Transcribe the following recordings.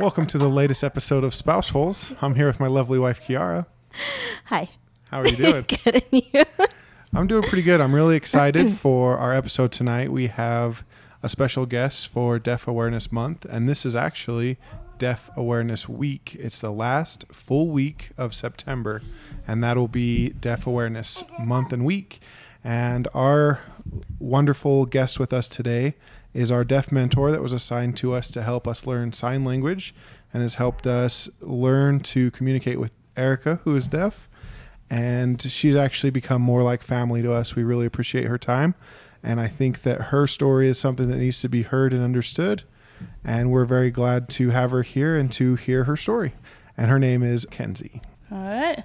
Welcome to the latest episode of Spouse Holes. I'm here with my lovely wife, Kiara. Hi. How are you doing? Good and you? I'm doing pretty good. I'm really excited for our episode tonight. We have a special guest for Deaf Awareness Month, and this is actually Deaf Awareness Week. It's the last full week of September, and that'll be Deaf Awareness Month and Week. And our wonderful guest with us today is our deaf mentor that was assigned to us to help us learn sign language and has helped us learn to communicate with Erica, who is deaf. And she's actually become more like family to us. We really appreciate her time. And I think that her story is something that needs to be heard and understood. And we're very glad to have her here and to hear her story. And her name is Kenzie. All right.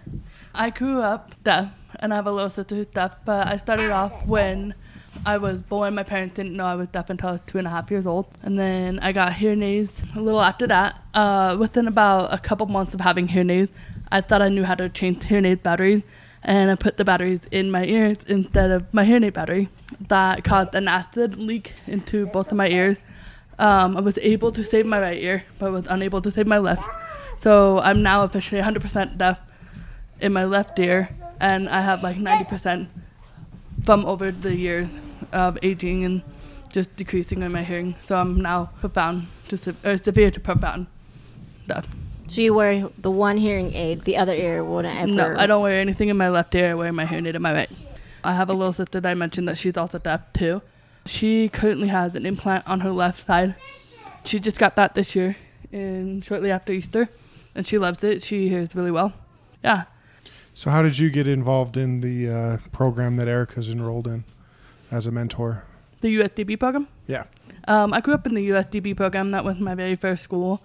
I grew up deaf, and I have a little sister who's deaf, but I started off when I was born. My parents didn't know I was deaf until I was two and a half years old. And then I got hearing aids a little after that. Uh, within about a couple months of having hearing aids, I thought I knew how to change hearing aid batteries, and I put the batteries in my ears instead of my hearing aid battery. That caused an acid leak into both of my ears. Um, I was able to save my right ear, but was unable to save my left. So I'm now officially 100% deaf in my left ear, and I have like 90% from over the years of aging and just decreasing in my hearing. So I'm now profound to se- or severe to profound deaf. So you wear the one hearing aid, the other ear wouldn't ever. No, I don't wear anything in my left ear. I wear my hearing aid in my right. I have a little sister that I mentioned that she's also deaf too. She currently has an implant on her left side. She just got that this year, and shortly after Easter, and she loves it. She hears really well. Yeah, So, how did you get involved in the uh, program that Erica's enrolled in as a mentor? the USDB program. Yeah. Um, I grew up in the USDB program. That was my very first school.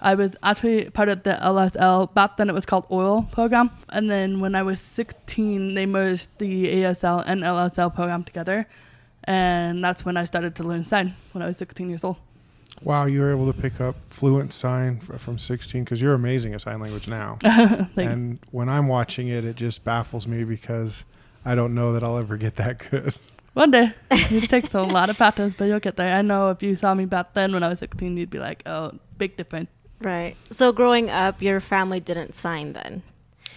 I was actually part of the LSL. Back then, it was called OIL program. And then when I was 16, they merged the ASL and LSL program together, and that's when I started to learn sign when I was 16 years old. Wow, you were able to pick up fluent sign f- from 16 because you're amazing at sign language now. And when I'm watching it, it just baffles me because I don't know that I'll ever get that good. One day, it takes a lot of practice, but you'll get there. I know if you saw me back then when I was 16, you'd be like, "Oh, big difference." Right. So growing up, your family didn't sign then.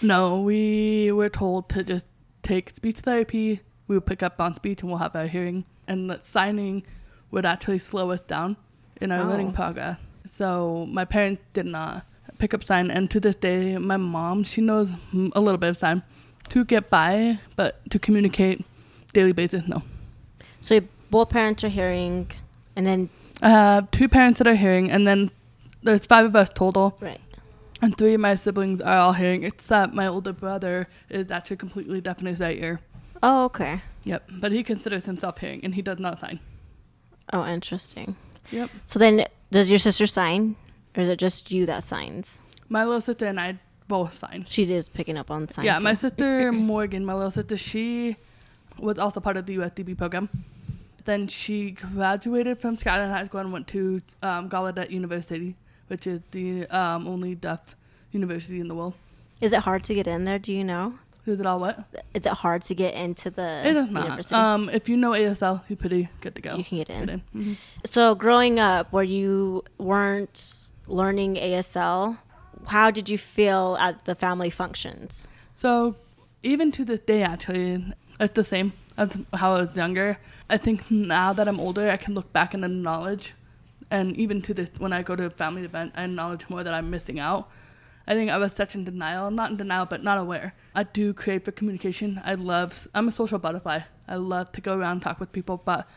No, we were told to just take speech therapy. We would pick up on speech and we'll have our hearing. And that signing would actually slow us down in our Oh. learning progress. So my parents did not pick up sign. And to this day, my mom, she knows a little bit of sign to get by, but to communicate daily basis, no. So both parents are hearing, and then I have two parents that are hearing, and then there's five of us total. right. And three of my siblings are all hearing, except my older brother is actually completely deaf in his right ear. Oh, okay. Yep, but he considers himself hearing, and he does not sign. Oh, interesting. Yep. So then, does your sister sign, or is it just you that signs? My little sister and I both sign. She is picking up on signs. Yeah, my sister Morgan, my little sister, she was also part of the USDB program. Then she graduated from Skyline High School and went to um, Gallaudet University, which is the um, only deaf university in the world. Is it hard to get in there? Do you know? Is it all what? Is it hard to get into the It is not. university? Um, if you know ASL, you're pretty good to go. You can get in. Mhm. So growing up, where you weren't learning ASL, how did you feel at the family functions? So even to this day, actually, it's the same as how I was younger. I think now that I'm older, I can look back and acknowledge, and even to this, when I go to a family event, I acknowledge more that I'm missing out. I think I was such in denial, not in denial, but not aware. I do crave for communication. I love, I'm a social butterfly. I love to go around and talk with people, but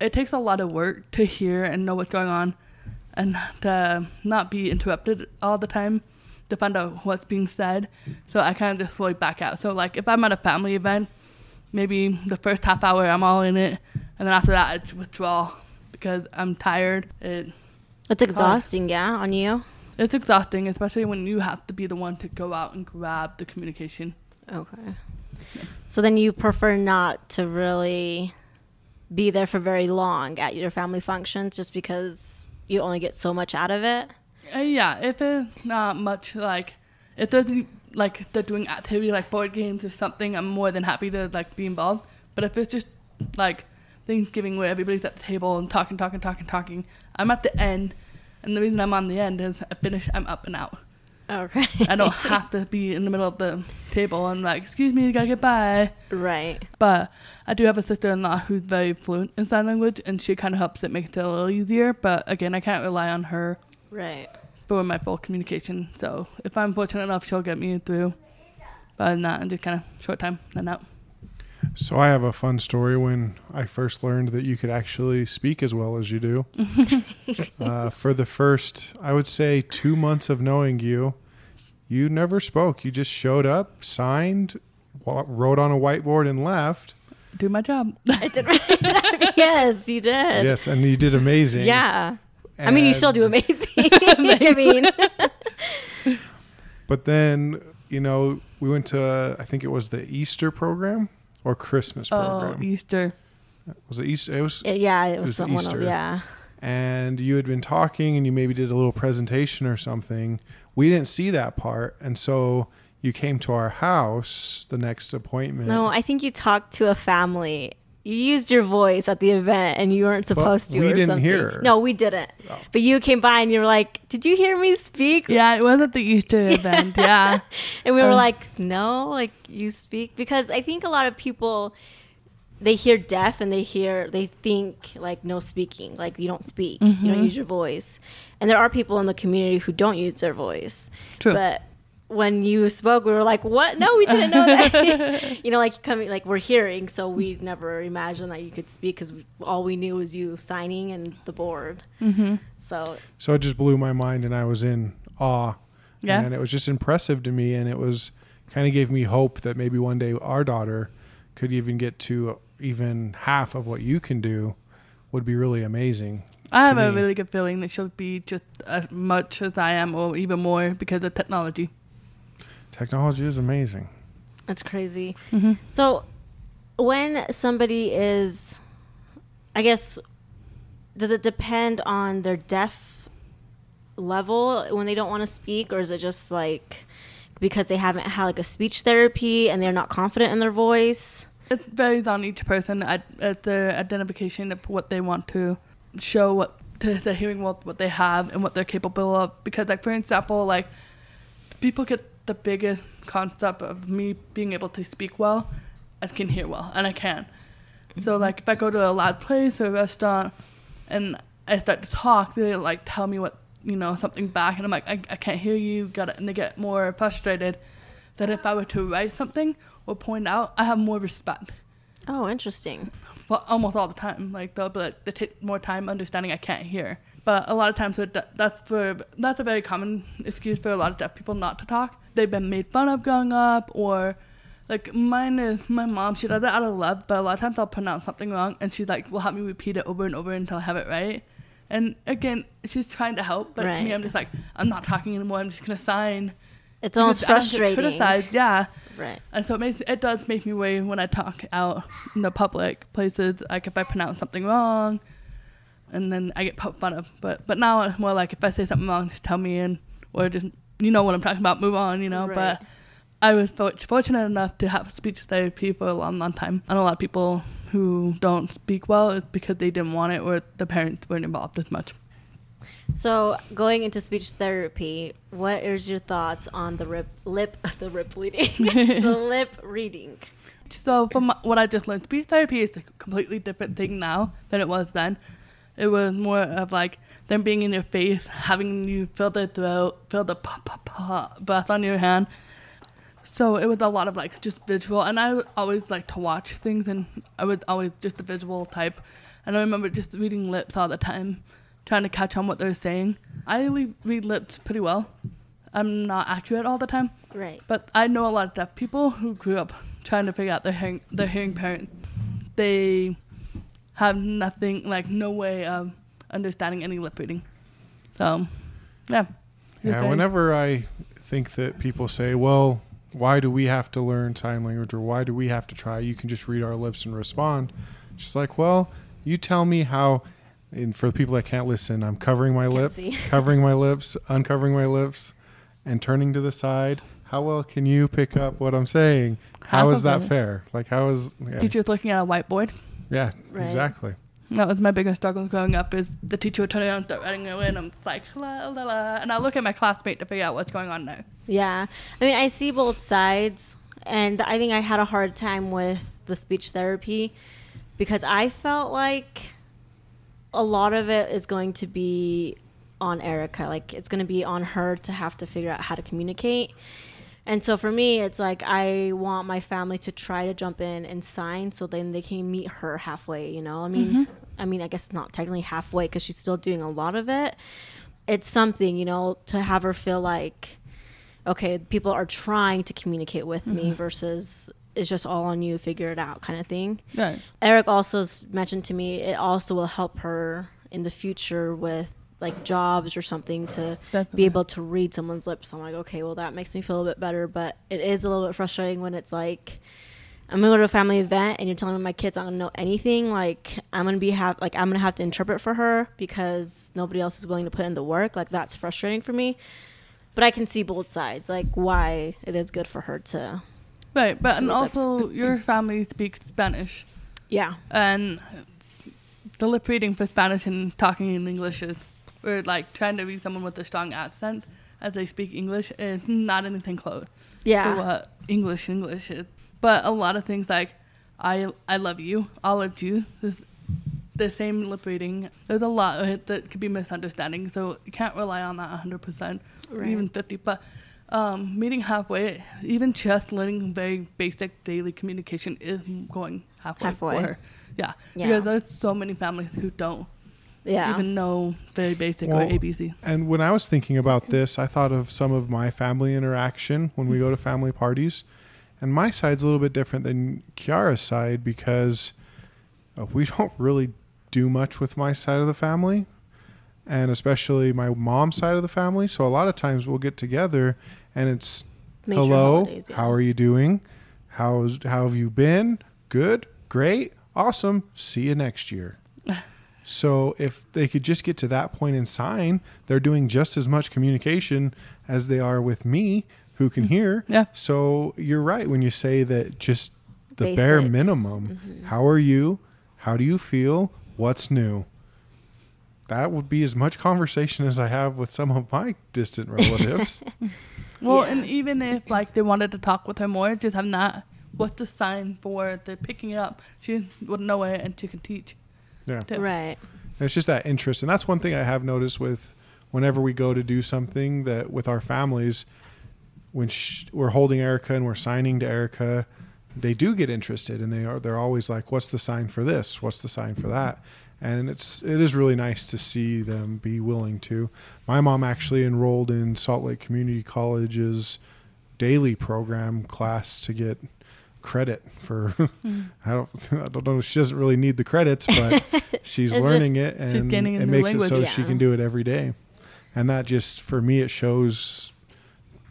it takes a lot of work to hear and know what's going on and to not be interrupted all the time to find out what's being said. So I kind of just slowly back out. So like if I'm at a family event, maybe the first half hour I'm all in it, and then after that I withdraw because I'm tired. It It's exhausting, yeah, on you. it's exhausting, especially when you have to be the one to go out and grab the communication. Okay. So then you prefer not to really be there for very long at your family functions just because you only get so much out of it? Uh, yeah, if it's not much like if there's like they're doing activity like board games or something, I'm more than happy to like be involved. But if it's just like Thanksgiving where everybody's at the table and talking, talking, talking, talking, I'm at the end And the reason I'm on the end is I finish, I'm up and out. Okay. I don't have to be in the middle of the table and like, excuse me, you gotta get by. right. But I do have a sister-in-law who's very fluent in sign language, and she kind of helps it make it a little easier. But again, I can't rely on her Right. For my full communication. So if I'm fortunate enough, she'll get me through. But other than that, and just kind of short time, then out. So I have a fun story when I first learned that you could actually speak as well as you do. uh, for the first, I would say, two months of knowing you, you never spoke. You just showed up, signed, wrote on a whiteboard, and left. Do my job. I did. yes, you did. Yes, and you did amazing. Yeah. I mean, you still do amazing. I mean, But then, you know, we went to, I think it was the Easter program or Christmas program. Oh, program. Easter. was it Easter? It was yeah, it was, was someone. Easter. Of, yeah. and you had been talking and you maybe did a little presentation or something. We didn't see that part. And so you came to our house the next appointment. No, I think you talked to a family. You used your voice at the event, and you weren't supposed to. we or didn't something. hear. No, we didn't. Oh. But you came by, and you were like, "Did you hear me speak?" Yeah, it was at the Easter event. Yeah. And we were Uh. like, "No, like you speak," because I think a lot of people they hear deaf and they hear they think like no speaking, like you don't speak, you Mm-hmm. don't use your voice. And there are people in the community who don't use their voice. True. But when you spoke, we were like, "What? No, we didn't know that." you know, like coming, like we're hearing, so we never imagined that you could speak because all we knew was you signing and the board. Mm-hmm. So So it just blew my mind and I was in awe. Yeah. And it was just impressive to me. And it was kind of gave me hope that maybe one day our daughter could even get to even half of what you can do would be really amazing. I have to a really good feeling that she'll be just as much as I am, or even more, because of technology. Technology is amazing. That's crazy. Mm-hmm. So, when somebody is, I guess, does it depend on their deaf level when they don't want to speak, or is it just like because they haven't had like a speech therapy and they're not confident in their voice? It varies on each person at, at their identification of what they want to show, what the, the hearing what what they have and what they're capable of. Because, like for example, like people get the biggest concept of me being able to speak well, I can hear well, and I can. So mm-hmm. like if I go to a loud place or a restaurant, and I start to talk, they like tell me what you know something back, and I'm like I, I can't hear you, got it, and they get more frustrated. That if I were to write something or point out, I have more respect. Oh, interesting. Well, almost all the time, like they'll be like they take more time understanding I can't hear. But a lot of times, that's for that's a very common excuse for a lot of deaf people not to talk. They've been made fun of growing up, or like mine is my mom. She does it out of love, but a lot of times I'll pronounce something wrong, and she's like, "Will help me repeat it over and over until I have it right." And again, she's trying to help, but to me, I'm just like, I'm not talking anymore. I'm just gonna sign. It's almost Because I don't frustrating. Criticized, yeah. Right. And so it makes it does make me worry when I talk out in the public places, like if I pronounce something wrong, and then I get poked fun of. But but now it's more like if I say something wrong, just tell me and or just you know what I'm talking about, move on, you know. Right. But I was for- fortunate enough to have speech therapy for a long, long time, and a lot of people who don't speak well is because they didn't want it or the parents weren't involved as much. So, going into speech therapy, what is your thoughts on the rip, lip, the lip reading, the lip reading? So from what I just learned, speech therapy is a completely different thing now than it was then. It was more of like them being in your face, having you feel their throat, feel the pa pa pa breath on your hand. So it was a lot of like just visual, and I always like to watch things, and I was always just the visual type. And I remember just reading lips all the time, trying to catch on what they're saying. I read lips pretty well. I'm not accurate all the time, Right. but I know a lot of deaf people who grew up trying to figure out their hearing, their hearing parent. They have nothing, like no way of understanding any lip reading. So, yeah. Yeah, Okay. whenever I think that people say, well, why do we have to learn sign language or why do we have to try? You can just read our lips and respond. It's just like, well, you tell me how. And for the people that can't listen, I'm covering my lips, see. covering my lips, uncovering my lips, and turning to the side. How well can you pick up what I'm saying? How Half is that it. fair? Like, how is. Yeah, Teacher's looking at a whiteboard. Yeah Right. exactly. That was my biggest struggle growing up. Is the teacher would turn around and start writing away, and I'm like la la la, and I look at my classmate to figure out what's going on now. Yeah. I mean, I see both sides. And I think I had a hard time with the speech therapy because I felt like a lot of it is going to be on Erica. Like, it's going to be on her to have to figure out how to communicate. And so for me, it's like I want my family to try to jump in and sign so then they can meet her halfway, you know? I mean, mm-hmm. I mean, I guess not technically halfway because she's still doing a lot of it. It's something, you know, to have her feel like okay, people are trying to communicate with me mm-hmm. versus it's just all on you, figure it out kind of thing. Right. Eric also mentioned to me it also will help her in the future with like jobs or something to Definitely. be able to read someone's lips. I'm like, okay, well that makes me feel a bit better, but it is a little bit frustrating when it's like I'm gonna go to a family event and you're telling me my kids aren't gonna know anything. Like I'm gonna be have like I'm gonna have to interpret for her because nobody else is willing to put in the work. Like that's frustrating for me. But I can see both sides, like why it is good for her to. Right, but and Two lips. also your family speaks Spanish, Yeah. and the lip reading for Spanish and talking in English is, or like trying to be someone with a strong accent as they speak English is not anything close to Yeah. what English English is. But a lot of things like I I love you, I'll love you. This, the same lip reading. There's a lot of it that could be misunderstanding, so you can't rely on that 100% or Right. even 50. But um, meeting halfway, even just learning very basic daily communication is going halfway, Halfway. for her. Yeah, Yeah. because there's so many families who don't Yeah. even know very basic Well, ABC. And when I was thinking about this, I thought of some of my family interaction when we go to family parties. And my side's a little bit different than Kiara's side because uh, we don't really do much with my side of the family, and especially my mom's side of the family. So a lot of times we'll get together and it's Major hello, holidays, yeah. how are you doing? How's how have you been? Good, great, awesome. See you next year. So if they could just get to that point and sign, they're doing just as much communication as they are with me, who can mm-hmm. hear. Yeah. So you're right when you say that just the bare Basic. minimum. Mm-hmm. How are you? How do you feel? What's new? That would be as much conversation as I have with some of my distant relatives. Well, Yeah. and even if like they wanted to talk with her more, just having that what's the sign for they're picking it up, she would know it and she can teach. Yeah. Right. And it's just that interest, and that's one thing I have noticed with whenever we go to do something that with our families, when sh- we're holding Erica and we're signing to Erica, they do get interested, and they are they're always like, "What's the sign for this? What's the sign for that?" And it's it is really nice to see them be willing to. My mom actually enrolled in Salt Lake Community College's daily program class to get credit for I don't I don't know she doesn't really need the credits but she's It's learning it and gaining it new makes it so language. she can do it every day and that just for me it shows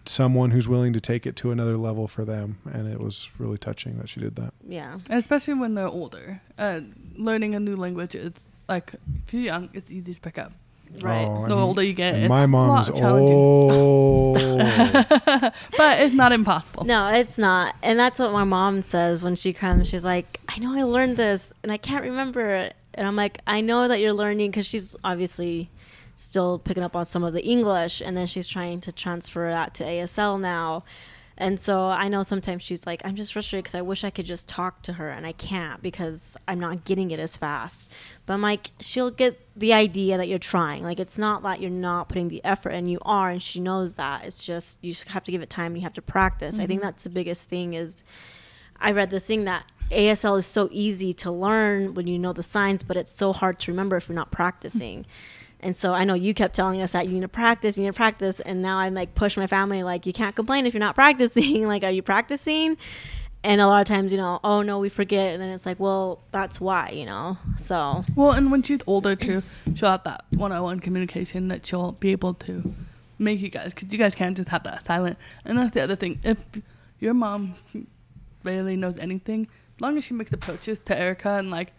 someone who's willing to take it to another level for them and it was really touching that she did that Yeah. And especially when they're older. Uh, learning a new language it's like if you're young, it's easy to pick up. Right. Oh, The older you get, it's my a mom's lot challenging. old But it's not impossible. No, it's not. And that's what my mom says when she comes. She's like, I know I learned this and I can't remember it. And I'm like, I know that you're learning because she's obviously still picking up on some of the English and then she's trying to transfer that to ASL now. And so I know sometimes she's like, I'm just frustrated because I wish I could just talk to her and I can't because I'm not getting it as fast. But I'm like, she'll get the idea that you're trying. Like, it's not that you're not putting the effort and you are, and she knows that. It's just you just have to give it time and you have to practice. I think mm-hmm. that's the biggest thing is I read this thing that ASL is so easy to learn when you know the signs, but it's so hard to remember if you're not practicing. And so I know you kept telling us that you need to practice, you need to practice, and now I'm like push my family like you can't complain if you're not practicing. like, are you practicing? And a lot of times, you know, oh no, we forget, and then it's like, well, that's why, you know. So Well, and when she's older too, she'll have that one-on-one communication that she'll be able to make you guys, because you guys can't just have that silent. And that's the other thing. If your mom barely knows anything, as long as she makes approaches to Erica and like,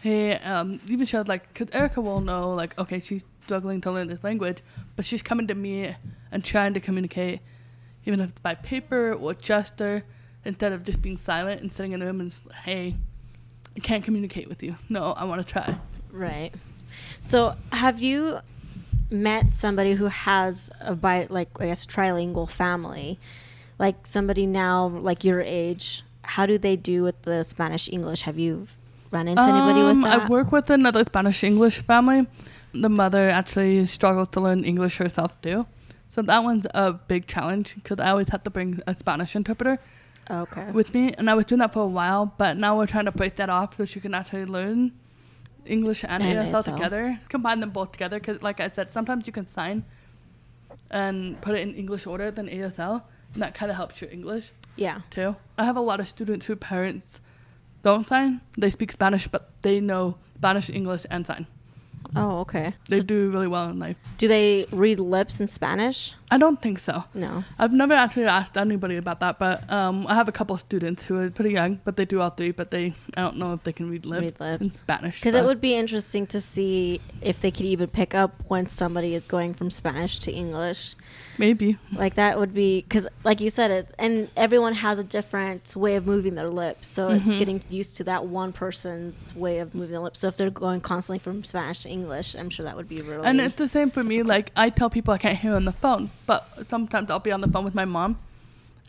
hey, um, even shows like, because Erica will know like, okay, she's struggling to learn this language, but she's coming to me and trying to communicate, even if it's by paper or gesture, instead of just being silent and sitting in a room and hey, I can't communicate with you. No, I want to try. Right. So, have you met somebody who has a bi like I guess trilingual family, like somebody now like your age? How do they do with the Spanish English? Have you run into anybody Um, with that? I work with another Spanish English family. The mother actually struggles to learn English herself too. So that one's a big challenge because I always have to bring a Spanish interpreter okay. with me. And I was doing that for a while, but now we're trying to break that off so she can actually learn English and, And ASL, ASL. together. Combine them both together because, like I said, sometimes you can sign and put it in English order than ASL. And that kind of helps your English Yeah. too. I have a lot of students whose parents don't sign. They speak Spanish, but they know Spanish, English, and sign. Oh, okay. They So do really well in life. do they read lips in Spanish? I don't think so. No. I've never actually asked anybody about that, but um, I have a couple of students who are pretty young, but they do all three. But they, I don't know if they can read lips, Read lips. in Spanish. Because it would be interesting to see if they could even pick up when somebody is going from Spanish to English. maybe. Like that would be because, like you said, it and everyone has a different way of moving their lips, so it's Mhm. getting used to that one person's way of moving their lips. So if they're going constantly from Spanish to English, I'm sure that would be really. And it's the same for me. Like I tell people I can't hear on the phone, but sometimes I'll be on the phone with my mom,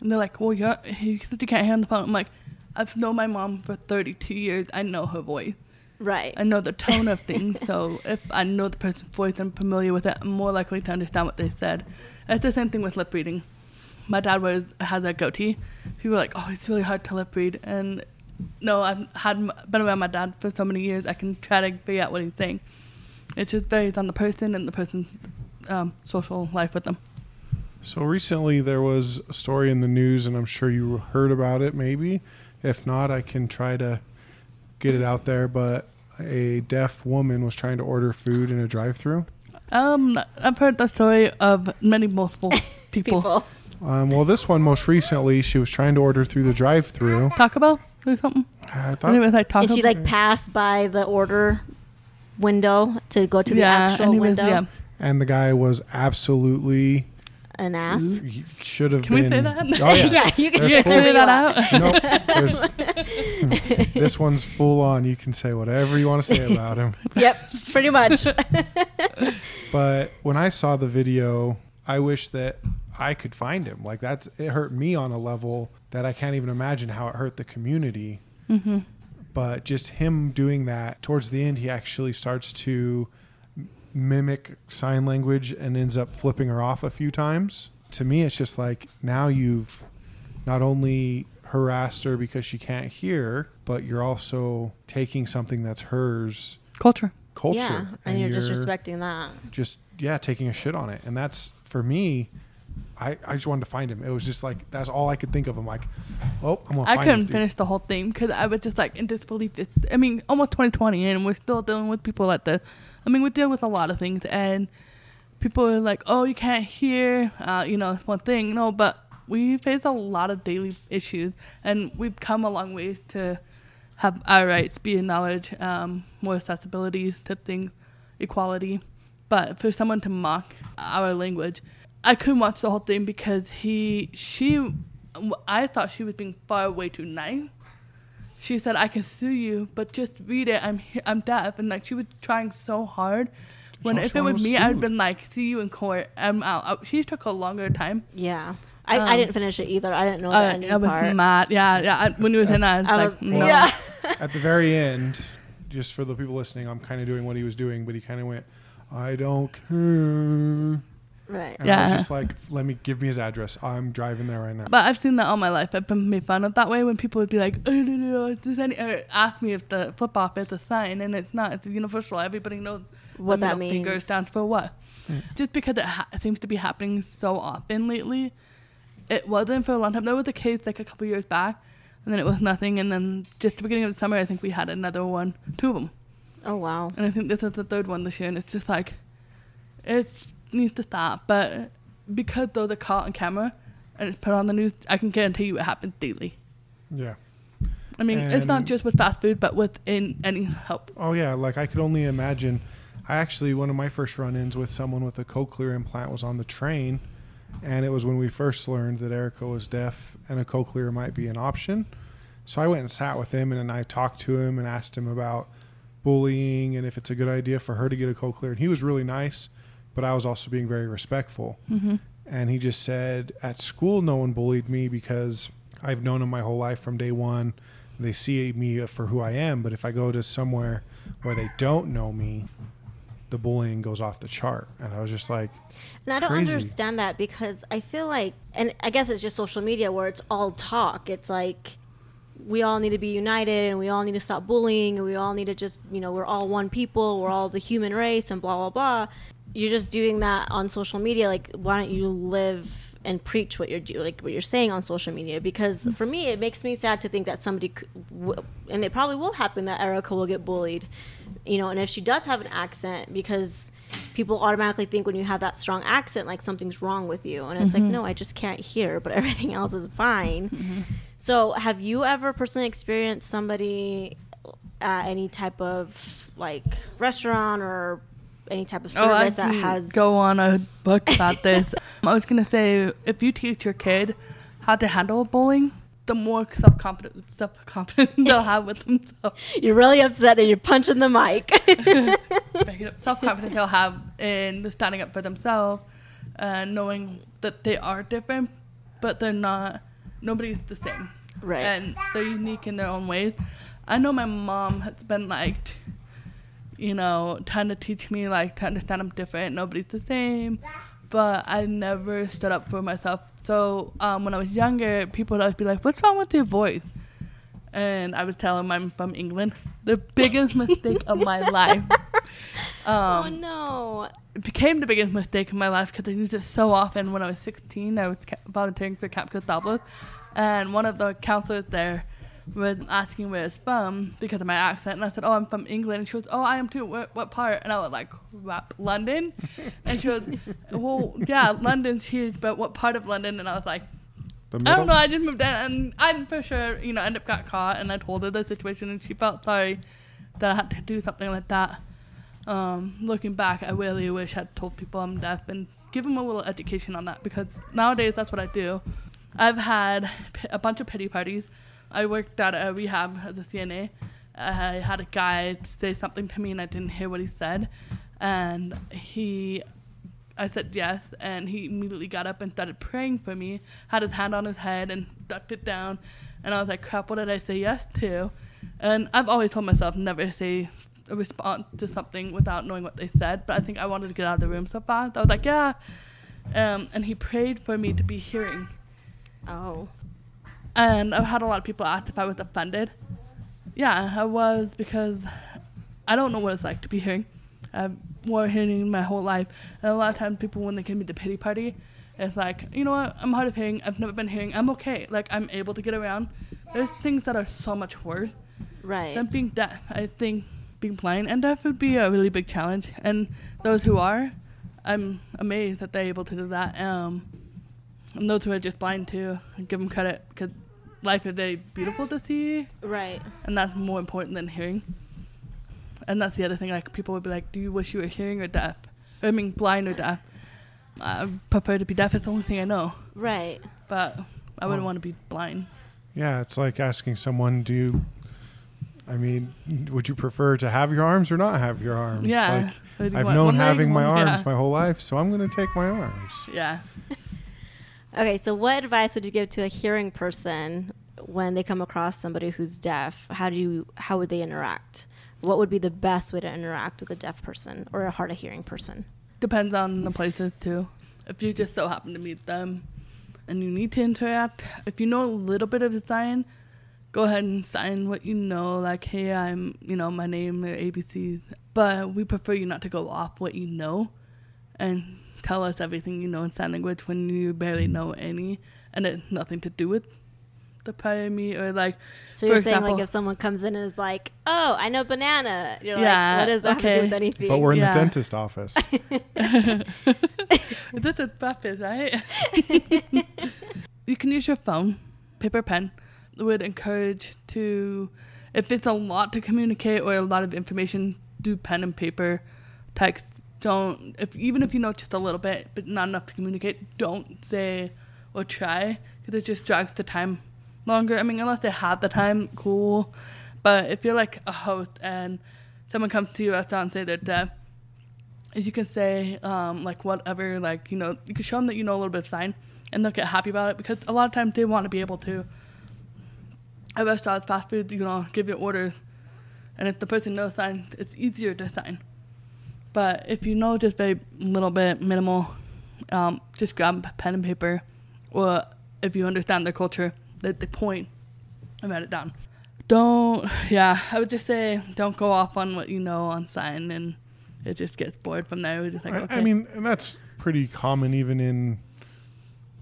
and they're like, "Well, you're he said you can't hear on the phone." I'm like, "I've known my mom for 32 years. I know her voice. right. I know the tone of things. So if I know the person's voice, I'm familiar with it. I'm more likely to understand what they said. It's the same thing with lip reading. My dad was has a goatee. People were like, "Oh, it's really hard to lip read," and no, I've had been around my dad for so many years. I can try to figure out what he's saying. It just varies on the person and the person's um, social life with them. So recently there was a story in the news, and I'm sure you heard about it. Maybe, if not, I can try to get it out there. But a deaf woman was trying to order food in a drive-through. Um, I've heard the story of many multiple people. People. Um, well, this one most recently, she was trying to order through the drive-through. Taco Bell or something. I I thought think it was like Taco and she Bell. like passed by the order window to go to the actual and was- window. yeah. and the guy was absolutely An ass. he should have Can we say that? Oh yeah. yeah, you can There's full- clear that out. Nope. This one's full on. You can say whatever you want to say about him. Yep, pretty much. But when I saw the video, I wish that I could find him. Like that's it hurt me on a level that I can't even imagine how it hurt the community. Mm-hmm. But just him doing that towards the end, he actually starts to m- mimic sign language and ends up flipping her off a few times. To me, it's just like now you've not only harassed her because she can't hear, but you're also taking something that's hers Culture. culture yeah, and, you're, disrespecting that. just yeah taking a shit on it and that's for me I, I just wanted to find him it was just like that's all i could think of i'm like oh i'm gonna I find couldn't this finish the whole thing because I was just like in disbelief. It's, I mean, almost 2020, and we're still dealing with people like this. I mean, we deal with a lot of things, and people are like, "Oh, you can't hear," uh, you know, it's one thing. No, but we face a lot of daily issues, and we've come a long ways to have our rights be acknowledged, um, more accessibility to things, equality. But for someone to mock our language, I couldn't watch the whole thing because he, she, I thought she was being far way too nice. She said, "I can sue you, but just read it. I'm I'm deaf," and like she was trying so hard. When if it was was me, I'd food. been like, "See you in court. I'm out." Uh, She took a longer time. Yeah. I, I Um, didn't finish it either. I didn't know the Uh, ending I was part. mad. Yeah, yeah. I, when he was in, I was I like, "No." yeah. at the very end just for the people listening i'm kind of doing what he was doing but he kind of went i don't care Right. and i was Yeah. just like let me give me his address i'm driving there right now But I've seen that all my life. I've been made fun of that way when people would be like, "Oh no, no, no, is this any?" Or ask me if the flip off is a sign, and it's not. It's universal. Everybody knows What the that middle finger stands for what. Just because it ha- seems to be happening so often lately, it wasn't for a long time. There was a case like a couple years back, and then it was nothing. And then just the beginning of the summer, I think we had another one, two of them, Oh wow. and I think this is the third one this year. And it's just like, it needs to stop. But because those are caught on camera and it's put on the news, I can guarantee you it happens daily. yeah I mean, it's not just with fast food, but within any help. oh yeah like i could only imagine i actually one of my first run-ins with someone with a cochlear implant was on the train and it was when we first learned that erica was deaf and a cochlear might be an option so i went and sat with him and then i talked to him and asked him about bullying and if it's a good idea for her to get a cochlear. And he was really nice, but I was also being very respectful. Mm-hmm. And he just said, at school, no one bullied me because I've known him my whole life from day one. They see me for who I am. But if I go to somewhere where they don't know me, the bullying goes off the chart. And I was just like, And I don't Crazy. understand that because I feel like, and I guess it's just social media where it's all talk. It's like we all need to be united and we all need to stop bullying and we all need to just, you know, we're all one people, we're all the human race and blah, blah, blah. You're just doing that on social media. Like, why don't you live and preach what you're doing, like what you're saying on social media? Because for me, it makes me sad to think that somebody, w- and it probably will happen that Erica will get bullied, you know, and if she does have an accent, because people automatically think when you have that strong accent like something's wrong with you and it's like mm-hmm. no i just can't hear but everything else is fine mm-hmm. so have you ever personally experienced somebody at any type of like restaurant or any type of Oh, I service that has go on a book about this. I was gonna say if you teach your kid how to handle bullying, the more self confident self confidence they'll have with themselves. you're really upset that you're punching the mic self confidence they'll have in standing up for themselves and knowing that they are different, but they're not. Nobody's the same, right and they're unique in their own ways. I know my mom has been like, you know, trying to teach me like to understand I'm different. Nobody's the same, but I never stood up for myself. So um, when I was younger, people would always be like, "What's wrong with your voice?" And I would tell them I'm from England. The biggest mistake of my life. oh Um, no it became the biggest mistake in my life because I used it so often. When I was 16, I was ca- volunteering for Camp Kostopulos, and one of the counselors there was asking where it's from because of my accent, and I said, "Oh, I'm from England." And she was, "Oh, I am too. What, what part?" And I was like, "Crap, London." And she was, "Well, yeah, London's huge, but what part of London?" And I was like, I don't know. I just moved in, and I'm for sure, you know, end up got caught, and I told her the situation, and she felt sorry that I had to do something like that. Um, looking back, I really wish I'd told people I'm deaf and give them a little education on that because nowadays that's what I do. I've had a bunch of pity parties. I worked at a rehab as a CNA. I had a guy say something to me, and I didn't hear what he said, and he I said yes, and he immediately got up and started praying for me, had his hand on his head and ducked it down. And I was like, crap, what did I say yes to? And I've always told myself never to say a response to something without knowing what they said, but I think I wanted to get out of the room so fast. I was like, yeah. Um, and he prayed for me to be hearing. oh And I've had a lot of people ask if I was offended. Yeah, I was because I don't know what it's like to be hearing. I've wore hearing my whole life. And a lot of times people, when they give me the pity party, it's like, you know what, I'm hard of hearing. I've never been hearing. I'm okay. Like, I'm able to get around. There's things that are so much worse right than being deaf. I think being blind and deaf would be a really big challenge. And those who are, I'm amazed that they're able to do that. Um, and those who are just blind too, I give them credit because life is very beautiful to see, right and that's more important than hearing. And that's the other thing. Like people would be like, "Do you wish you were hearing or deaf? I mean, blind or deaf?" I prefer to be deaf. It's the only thing I know, right but I wouldn't Oh. want to be blind. Yeah, it's like asking someone, do you, I mean, would you prefer to have your arms or not have your arms? Yeah. Like, Or do you I've want known having my arms yeah. my whole life, so I'm going to take my arms. Yeah. Okay, so what advice would you give to a hearing person when they come across somebody who's deaf? How do you how would they interact? What would be the best way to interact with a deaf person or a hard of hearing person? Depends on the places too. If you just so happen to meet them and you need to interact, if you know a little bit of sign, go ahead and sign what you know, like, hey, I'm, you know, my name ABC. But we prefer you not to go off what you know and tell us everything you know in sign language when you barely mm. know any and it's nothing to do with the prior me or like So you're For saying example- like if someone comes in and is like, "Oh, I know banana," you're Yeah, like, "What does that have to do with anything?" But we're in Yeah. the dentist office. That's a breakfast, right? you can use your phone, paper pen. Would encourage to, if it's a lot to communicate or a lot of information, do pen and paper, text. Don't if even if you know just a little bit but not enough to communicate, don't say or try because it just drags the time longer. I mean, unless they have the time, cool. But if you're like a host and someone comes to your restaurant and say they're deaf, you can say um, like whatever, like you know, you can show them that you know a little bit of sign, and they'll get happy about it because a lot of times they want to be able to. At restaurants, fast food, you know, give your orders, and if the person knows sign, it's easier to sign. But if you know just very little bit, minimal, um, just grab pen and paper, or if you understand their culture, they, they point and write it down. Don't, yeah, I would just say don't go off on what you know on sign, and it just gets bored from there. Like, I, okay. I mean, and that's pretty common even in,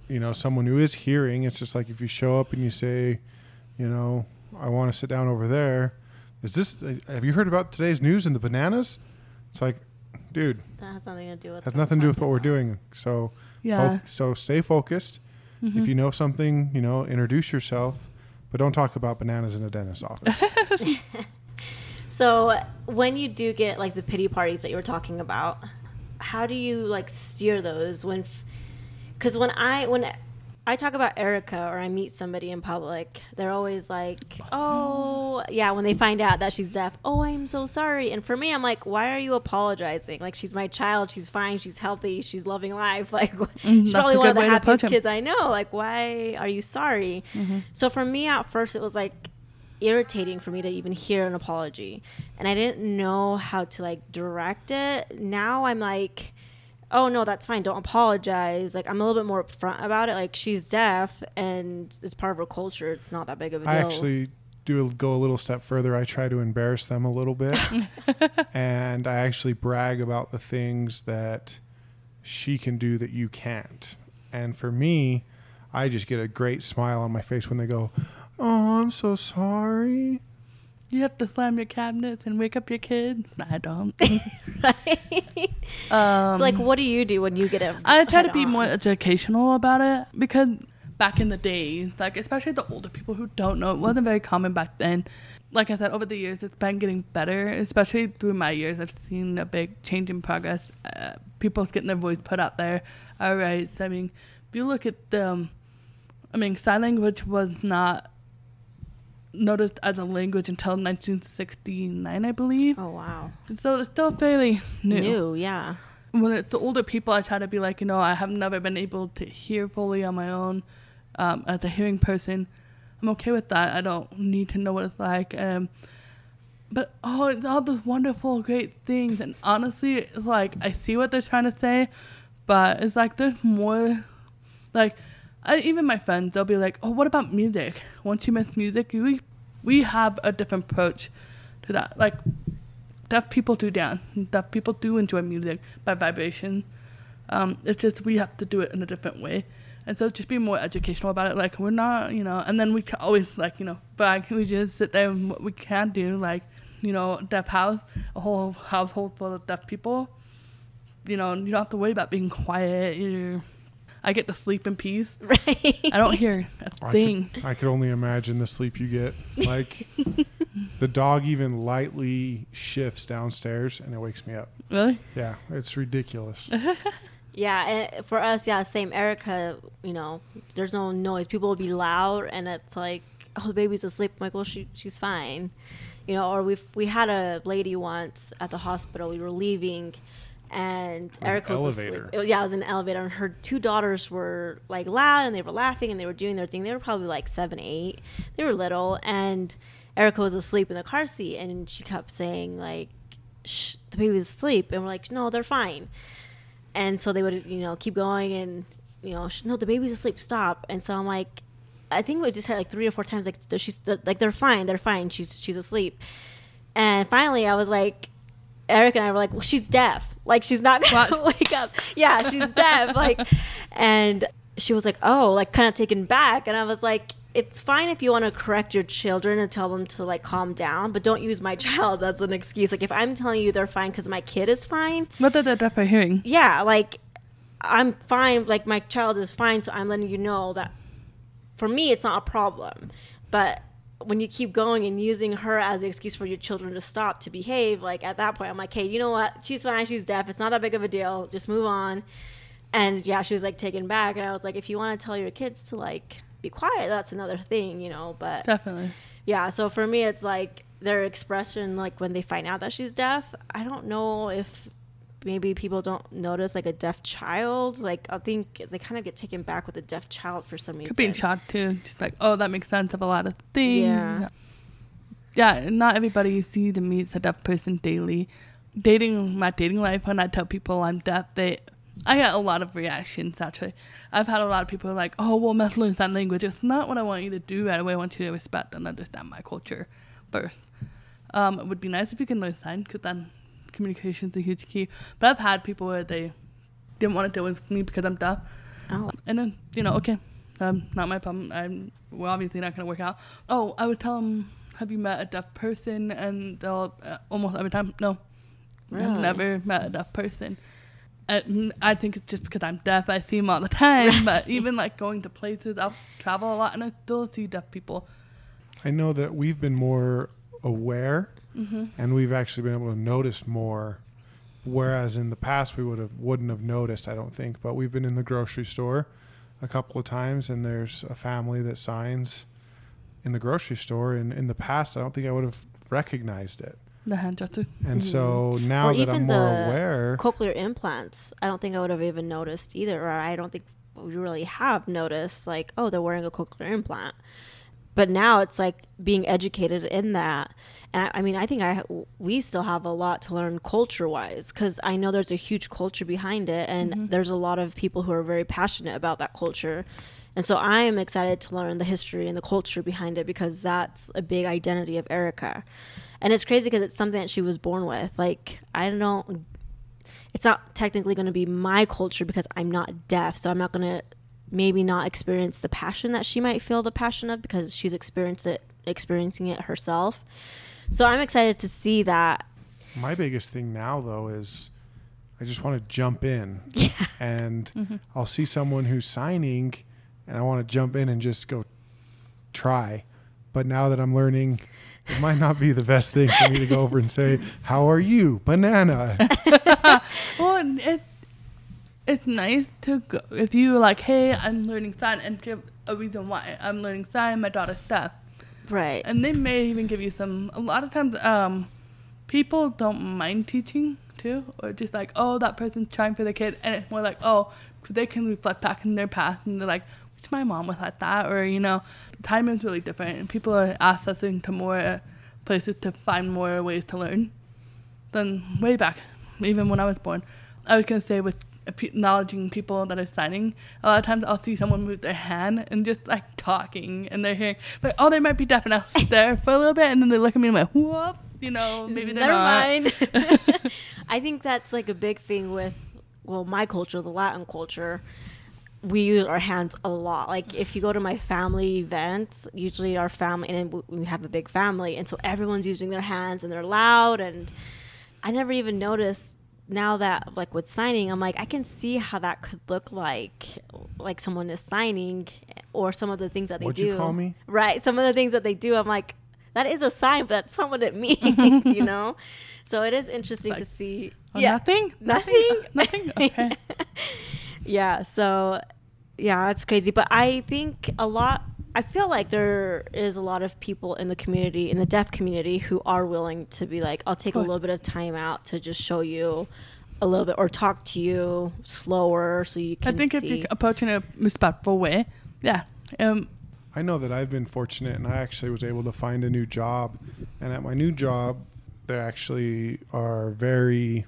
you know, someone who is hearing. It's just like if you show up and you say, you know, I want to sit down over there. Is this? Have you heard about today's news and the bananas? It's like, dude, That has nothing to do with. has nothing to do with talking what we're doing. So, yeah, fo- so stay focused. Mm-hmm. If you know something, you know, introduce yourself, but don't talk about bananas in a dentist's office. So when you do get like the pity parties that you were talking about, how do you like steer those when? Because when I when I talk about Erica or I meet somebody in public, they're always like, "Oh, yeah." When they find out that she's deaf, "Oh, I'm so sorry." And for me, I'm like, "Why are you apologizing? Like she's my child. She's fine. She's healthy. She's loving life. Like she's probably one of the happiest kids I know. Like why are you sorry?" So for me, at first, it was like irritating for me to even hear an apology and i didn't know how to like direct it now i'm like oh no that's fine don't apologize like i'm a little bit more upfront about it like she's deaf and it's part of her culture it's not that big of a deal I actually do go a little step further. I try to embarrass them a little bit, and I actually brag about the things that she can do that you can't. And for me, I just get a great smile on my face when they go, "Oh, I'm so sorry." You have to slam your cabinets and wake up your kids. I don't. right Um, so like what do you do when you get it I try to be on? more educational about it because back in the days, like especially the older people who don't know, it wasn't very common back then. Like I said, over the years, it's been getting better, especially through my years. I've seen a big change in progress. Uh, people's getting their voice put out there. All right, so I mean, if you look at the, um, I mean, sign language was not noticed as a language until 1969, I believe. oh wow So it's still fairly new new yeah when it's the older people, I try to be like, you know, I have never been able to hear fully on my own um, as a hearing person. I'm okay with that. I don't need to know what it's like. Um, but oh, it's all those wonderful, great things. And honestly, it's like I see what they're trying to say, but it's like there's more. Like, I, even my friends, they'll be like, "Oh, what about music? Once you miss music, we we have a different approach to that. Like, deaf people do dance. Deaf people do enjoy music by vibration. Um, it's just we have to do it in a different way. And so just be more educational about it. Like we're not, you know, and then we can always like, you know, brag. We just sit there and what we can do, like, you know, deaf house, a whole household full of deaf people. You know, you don't have to worry about being quiet. You're, I get to sleep in peace. right I don't hear a I thing. could, I could only imagine the sleep you get. Like the dog even lightly shifts downstairs and it wakes me up. Really? Yeah, it's ridiculous. Yeah, and for us, yeah, same. Erica, you know, there's no noise. People will be loud, and it's like, oh, the baby's asleep. I'm like, well, she she's fine, you know. Or we we had a lady once at the hospital. We were leaving, and An Erica was elevator. asleep. Yeah, it was in an elevator, and her two daughters were like loud, and they were laughing, and they were doing their thing. They were probably like seven, eight. They were little, and Erica was asleep in the car seat, and she kept saying like, "Shh, the baby's asleep," and we're like, "No, they're fine." and so they would you know keep going and you know no the baby's asleep stop and so i'm like i think we just had like three or four times like she's like they're fine they're fine she's she's asleep and finally i was like eric and i were like well she's deaf like she's not gonna wake up yeah she's deaf like and she was like oh like kind of taken back and i was like it's fine if you want to correct your children and tell them to like calm down but don't use my child as an excuse like if i'm telling you they're fine because my kid is fine What did they're deaf for hearing? yeah, like I'm fine. Like my child is fine, so I'm letting you know that for me it's not a problem. But when you keep going and using her as the excuse for your children to stop to behave, like at that point I'm like, hey, you know what? She's fine. She's deaf. It's not that big of a deal. Just move on. And yeah, she was like taken back, and I was like, if you want to tell your kids to like be quiet, that's another thing, you know. But Definitely. yeah, so for me, it's like their expression like when they find out that she's deaf. I don't know if maybe people don't notice like a deaf child. Like I think they kind of get taken back with a deaf child for some reason. Could be in shock too. Just like, oh, that makes sense of a lot of things. Yeah. Yeah, not everybody sees see that meets a deaf person daily. Dating my dating life, when I tell people I'm deaf, they I get a lot of reactions actually. I've had a lot of people like, oh, well, must learn sign language. It's not what I want you to do right away. I want you to respect and understand my culture first. Um, it would be nice if you can learn sign because then communication is a huge key. But I've had people where they didn't want to deal with me because I'm deaf. Oh. And then, you know, okay, um, not my problem. I'm, we're obviously not going to work out. Oh, I would tell them, have you met a deaf person? And they'll uh, almost every time, no, I've never met a deaf person. I, I think it's just because I'm deaf. I see them all the time. but even like going to places, I'll travel a lot and I still see deaf people. I know that we've been more aware Mm-hmm. and we've actually been able to notice more. Whereas in the past we would have wouldn't have noticed, I don't think. But we've been in the grocery store a couple of times and there's a family that signs in the grocery store and in the past I don't think I would have recognized it. The hand gesture. And mm-hmm. so now Or that I'm even more the aware cochlear implants. I don't think I would have even noticed either, or I don't think we really have noticed like, oh, they're wearing a cochlear implant. But now it's like being educated in that. And I, I mean, I think I we still have a lot to learn culture wise because I know there's a huge culture behind it, and mm-hmm. there's a lot of people who are very passionate about that culture. And so I am excited to learn the history and the culture behind it because that's a big identity of Erica. And it's crazy because it's something that she was born with. Like, I don't know, it's not technically going to be my culture because I'm not deaf. So I'm not going to maybe not experience the passion that she might feel the passion of because she's experienced it, experiencing it herself. So I'm excited to see that. My biggest thing now, though, is I just want to jump in, and mm-hmm. I'll see someone who's signing, and I want to jump in and just go try. But now that I'm learning, it might not be the best thing for me to go over and say, "How are you, banana?" Well, and it's it's nice to go if you like, hey, I'm learning sign, and give a reason why I'm learning sign. My daughter's deaf, Right. and they may even give you some. A lot of times, um, people don't mind teaching too, or just like, oh, that person's trying for the kid, and it's more like, oh, they can reflect back in their past, and they're like, wish my mom was like that, or you know, time is really different, and people are accessing to more places to find more ways to learn than way back, even when I was born. I was gonna say with acknowledging people that are signing, a lot of times I'll see someone move their hand and just like talking, and they're hearing like, oh, they might be deaf, and I'll sit there for a little bit, and then they look at me and I'm like, whoop, you know, maybe they're Never not. mind. I think that's like a big thing with, well, my culture, the Latin culture. We use our hands a lot. Like if you go to my family events, usually our family, and we have a big family, and so everyone's using their hands and they're loud. And I never even noticed. Now that like with signing, I'm like I can see how that could look like, like someone is signing, or some of the things that they What'd do. you call me? Right. Some of the things that they do, I'm like, that is a sign, but that's not what it means, you know? So it is interesting to see. Oh, Nothing. Nothing. Nothing. Okay. Yeah. So, yeah, it's crazy. But I think a lot, I feel like there is a lot of people in the community, in the deaf community, who are willing to be like, I'll take a little bit of time out to just show you a little bit or talk to you slower so you can. I can think if you're approaching a respectful way, yeah. Um, I know that I've been fortunate and I actually was able to find a new job. And at my new job, they actually are very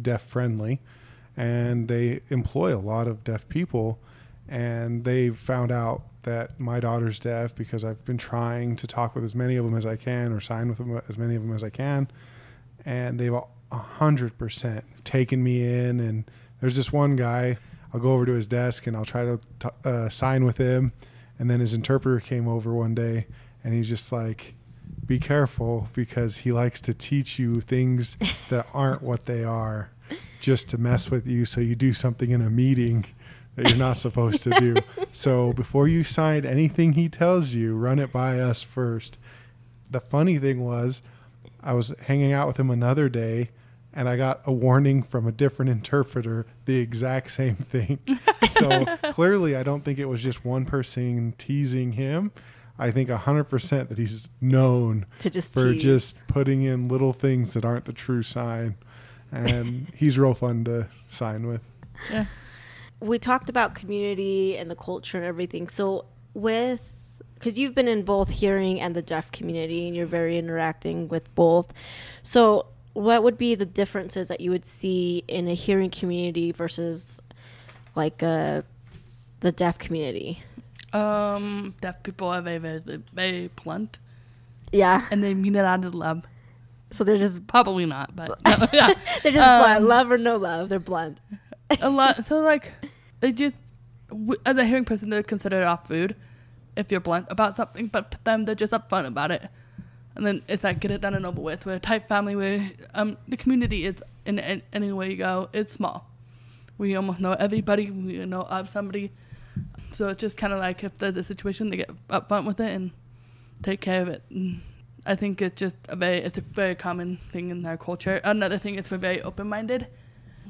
deaf friendly and they employ a lot of deaf people. And they've found out that my daughter's deaf because I've been trying to talk with as many of them as I can or sign with them, as many of them as I can. And they've a hundred percent taken me in. And there's this one guy, I'll go over to his desk and I'll try to t- uh, sign with him. And then his interpreter came over one day and he's just like, be careful because he likes to teach you things that aren't what they are just to mess with you so you do something in a meeting that you're not supposed to do. So before you sign anything he tells you, run it by us first. The funny thing was, I was hanging out with him another day and I got a warning from a different interpreter, the exact same thing. so clearly, I don't think it was just one person teasing him. I think 100% that he's known To just for tease. just putting in little things that aren't the true sign. And he's real fun to sign with. Yeah. We talked about community and the culture and everything. So with because you've been in both hearing and the deaf community and you're very interacting with both. So what would be the differences that you would see in a hearing community versus like a the deaf community? Um, deaf people are very, very, very blunt, Yeah. and they mean it out of love. So they're just Probably not, but no, yeah, they're just Um, blunt. Love or no love, they're blunt. a lot. So like, they just as a hearing person, they're considered off food if you're blunt about something, but to them, they're just upfront about it. And then it's like get it done and over with. We're a tight family where um the community is in, in any way you go, it's small. We almost know everybody. We know of somebody. So it's just kind of like if there's a situation, they get upfront with it and take care of it. And I think it's just a very it's a very common thing in our culture. Another thing is we're very open minded.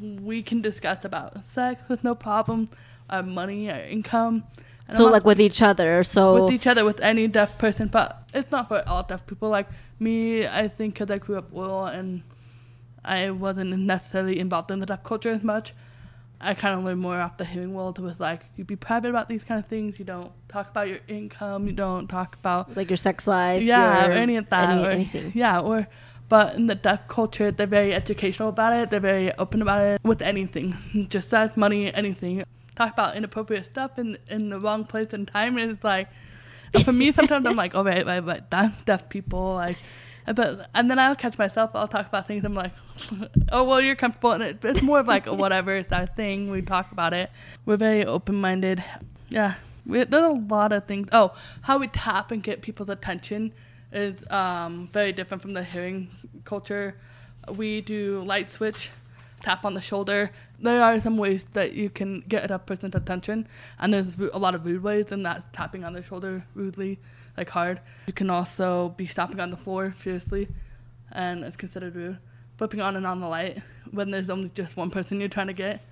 We can discuss about sex with no problem, our money, our income. And So like with each other. So with each other with any deaf person but it's not for all deaf people like me i think because i grew up well and i wasn't necessarily involved in the deaf culture as much i kind of learned more off the hearing world was like you be private about these kind of things you don't talk about your income you don't talk about like your sex life, yeah your, or any of that any- or, anything. yeah or but in the deaf culture they're very educational about it. They're very open about it with anything just sex money anything. Talk about inappropriate stuff in in the wrong place and time and it's like for me sometimes i'm like oh right right right deaf, deaf people like but and then i'll catch myself i'll talk about things i'm like oh well you're comfortable and it, it's more of like a whatever it's our thing we talk about it. We're very open-minded. Yeah we, there's a lot of things. Oh how we tap and get people's attention is um, very different from the hearing culture. We do light switch tap on the shoulder. There are some ways that you can get a person's attention and there's a lot of rude ways and that's tapping on their shoulder rudely like hard. You can also be stomping on the floor fiercely and it's considered rude. Flipping on and on the light when there's only just one person you're trying to get.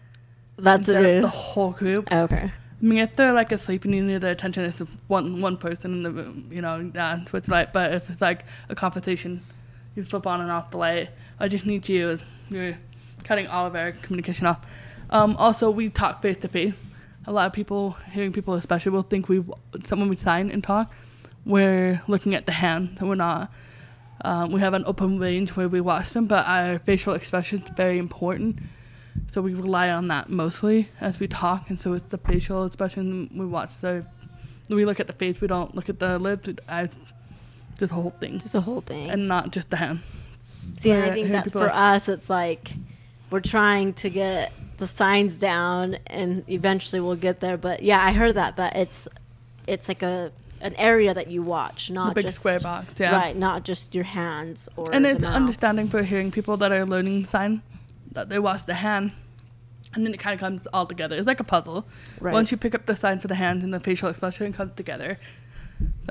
That's rude. the whole group. Okay. I mean, if they're like asleep and you need their attention, it's one one person in the room, you know, yeah, switch light. But if it's like a conversation, you flip on and off the light. I just need you. You're cutting all of our communication off. Um, also, we talk face to face. A lot of people, hearing people especially, will think we someone we sign and talk. We're looking at the hand, so we're not. Um, we have an open range where we watch them, but our facial expression is very important. So we rely on that mostly as we talk, and so it's the facial expression we watch. So we look at the face, we don't look at the lips, eyes, just the whole thing, Just the whole thing. and not just the hand. See, and I think that for like- us, it's like we're trying to get the signs down, and eventually we'll get there. But yeah, I heard that that it's it's like a an area that you watch, not The big just square box, yeah. right, not just your hands or and it's mouth. understanding for hearing people that are learning sign that they watch the hand and then it kind of comes all together it's like a puzzle Right. once you pick up the sign for the hand and the facial expression it comes together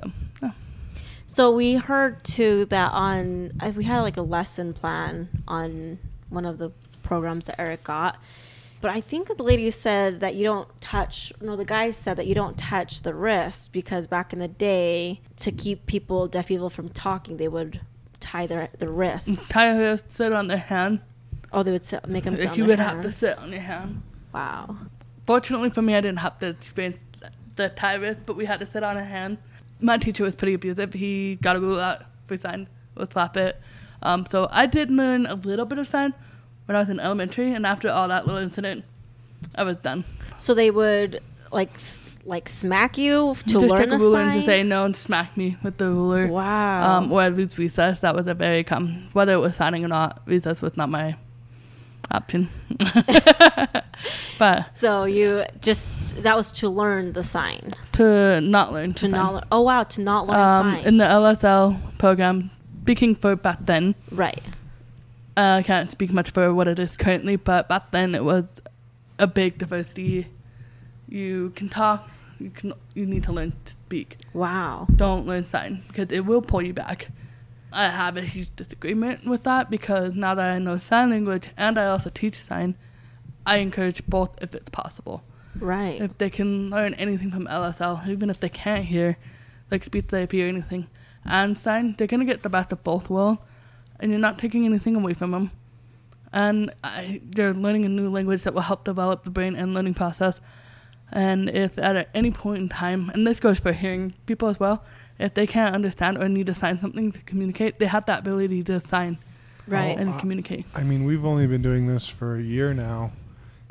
so yeah. So we heard too that on we had like a lesson plan on one of the programs that Eric got. But I think the lady said that you don't touch. No, the guy said that you don't touch the wrist because back in the day, to keep people, deaf people, from talking, they would tie their the wrists. tie your wrist, sit on their hand Oh, they would sit, make them sit if on you would have to sit on your hand. Wow. fortunately for me i didn't have to experience the tie wrist but we had to sit on a hand. My teacher was pretty abusive. He got a rule out for sign would slap it. Um, so i did learn a little bit of sign when i was in elementary and after all that little incident i was done. So they would like s- like smack you to just learn take a a ruler sign. and just say no and smack me with the ruler. Wow. um, or i lose recess. That was a very common whether it was signing or not recess was not my option but so you just that was to learn the sign. to not learn to sign. not learn. Oh wow, to not learn um, sign. in the LSL program, speaking for back then, right. uh, I can't speak much for what it is currently, but back then it was a big diversity. You can talk, you can you need to learn to speak. Wow. Don't learn sign because it will pull you back. I have a huge disagreement with that because now that I know sign language and I also teach sign, I encourage both if it's possible. Right. If they can learn anything from LSL, even if they can't hear, like speech therapy or anything, and sign, they're gonna get the best of both worlds, and you're not taking anything away from them. And I, they're learning a new language that will help develop the brain and learning process. And if at any point in time, and this goes for hearing people as well, if they can't understand or need to sign something to communicate, they have that ability to sign Right. and uh, communicate. I mean, we've only been doing this for a year now.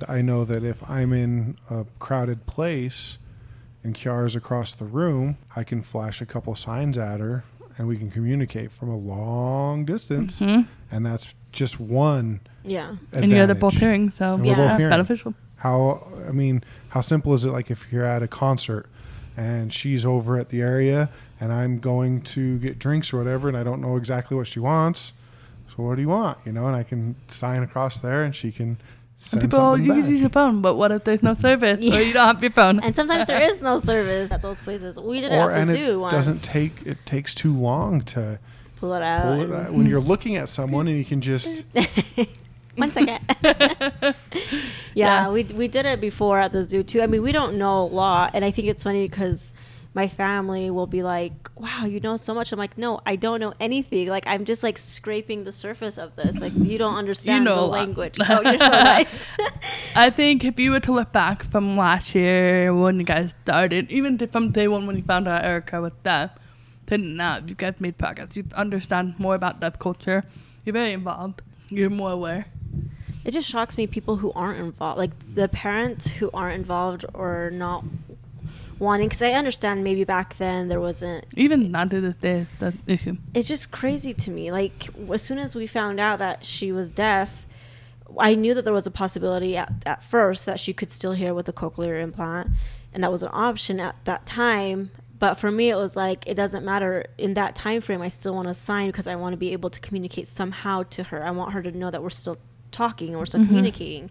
I know that if I'm in a crowded place and Kiara's across the room, I can flash a couple signs at her and we can communicate from a long distance. Mhm. And that's just one Yeah. And you guys are both hearing, so And we're both yeah, hearing. beneficial. How, I mean, how simple is it like if you're at a concert and she's over at the area and I'm going to get drinks or whatever and I don't know exactly what she wants. So what do you want? You know, and I can sign across there and she can Some send people, you back. can use your phone, but what if there's no service Yeah. or you don't have your phone? And sometimes there is no service at those places. We did it or at and the it zoo once. It doesn't take it takes too long to pull it out. pull it out. when you're looking at someone and you can just One second. yeah, Yeah. we we did it before at the zoo too. I mean, we don't know a lot, and I think it's funny because my family will be like, "Wow, you know so much." I'm like, "No, I don't know anything. Like, I'm just like scraping the surface of this. Like, you don't understand know the language." oh, you're so nice. I think if you were to look back from last year when you guys started, even from day one when you found out Erica was deaf, to now you guys made progress. You understand more about deaf culture. You're very involved. You're more aware. It just shocks me people who aren't involved, like the parents who aren't involved or not wanting. Because I understand maybe back then there wasn't Even not to this day, the issue. it's just crazy to me. Like as soon as we found out that she was deaf, I knew that there was a possibility at, at first that she could still hear with a cochlear implant, and that was an option at that time. But for me, it was like it doesn't matter in that time frame. I still want to sign because I want to be able to communicate somehow to her. I want her to know that we're still talking and we're still mm-hmm. communicating.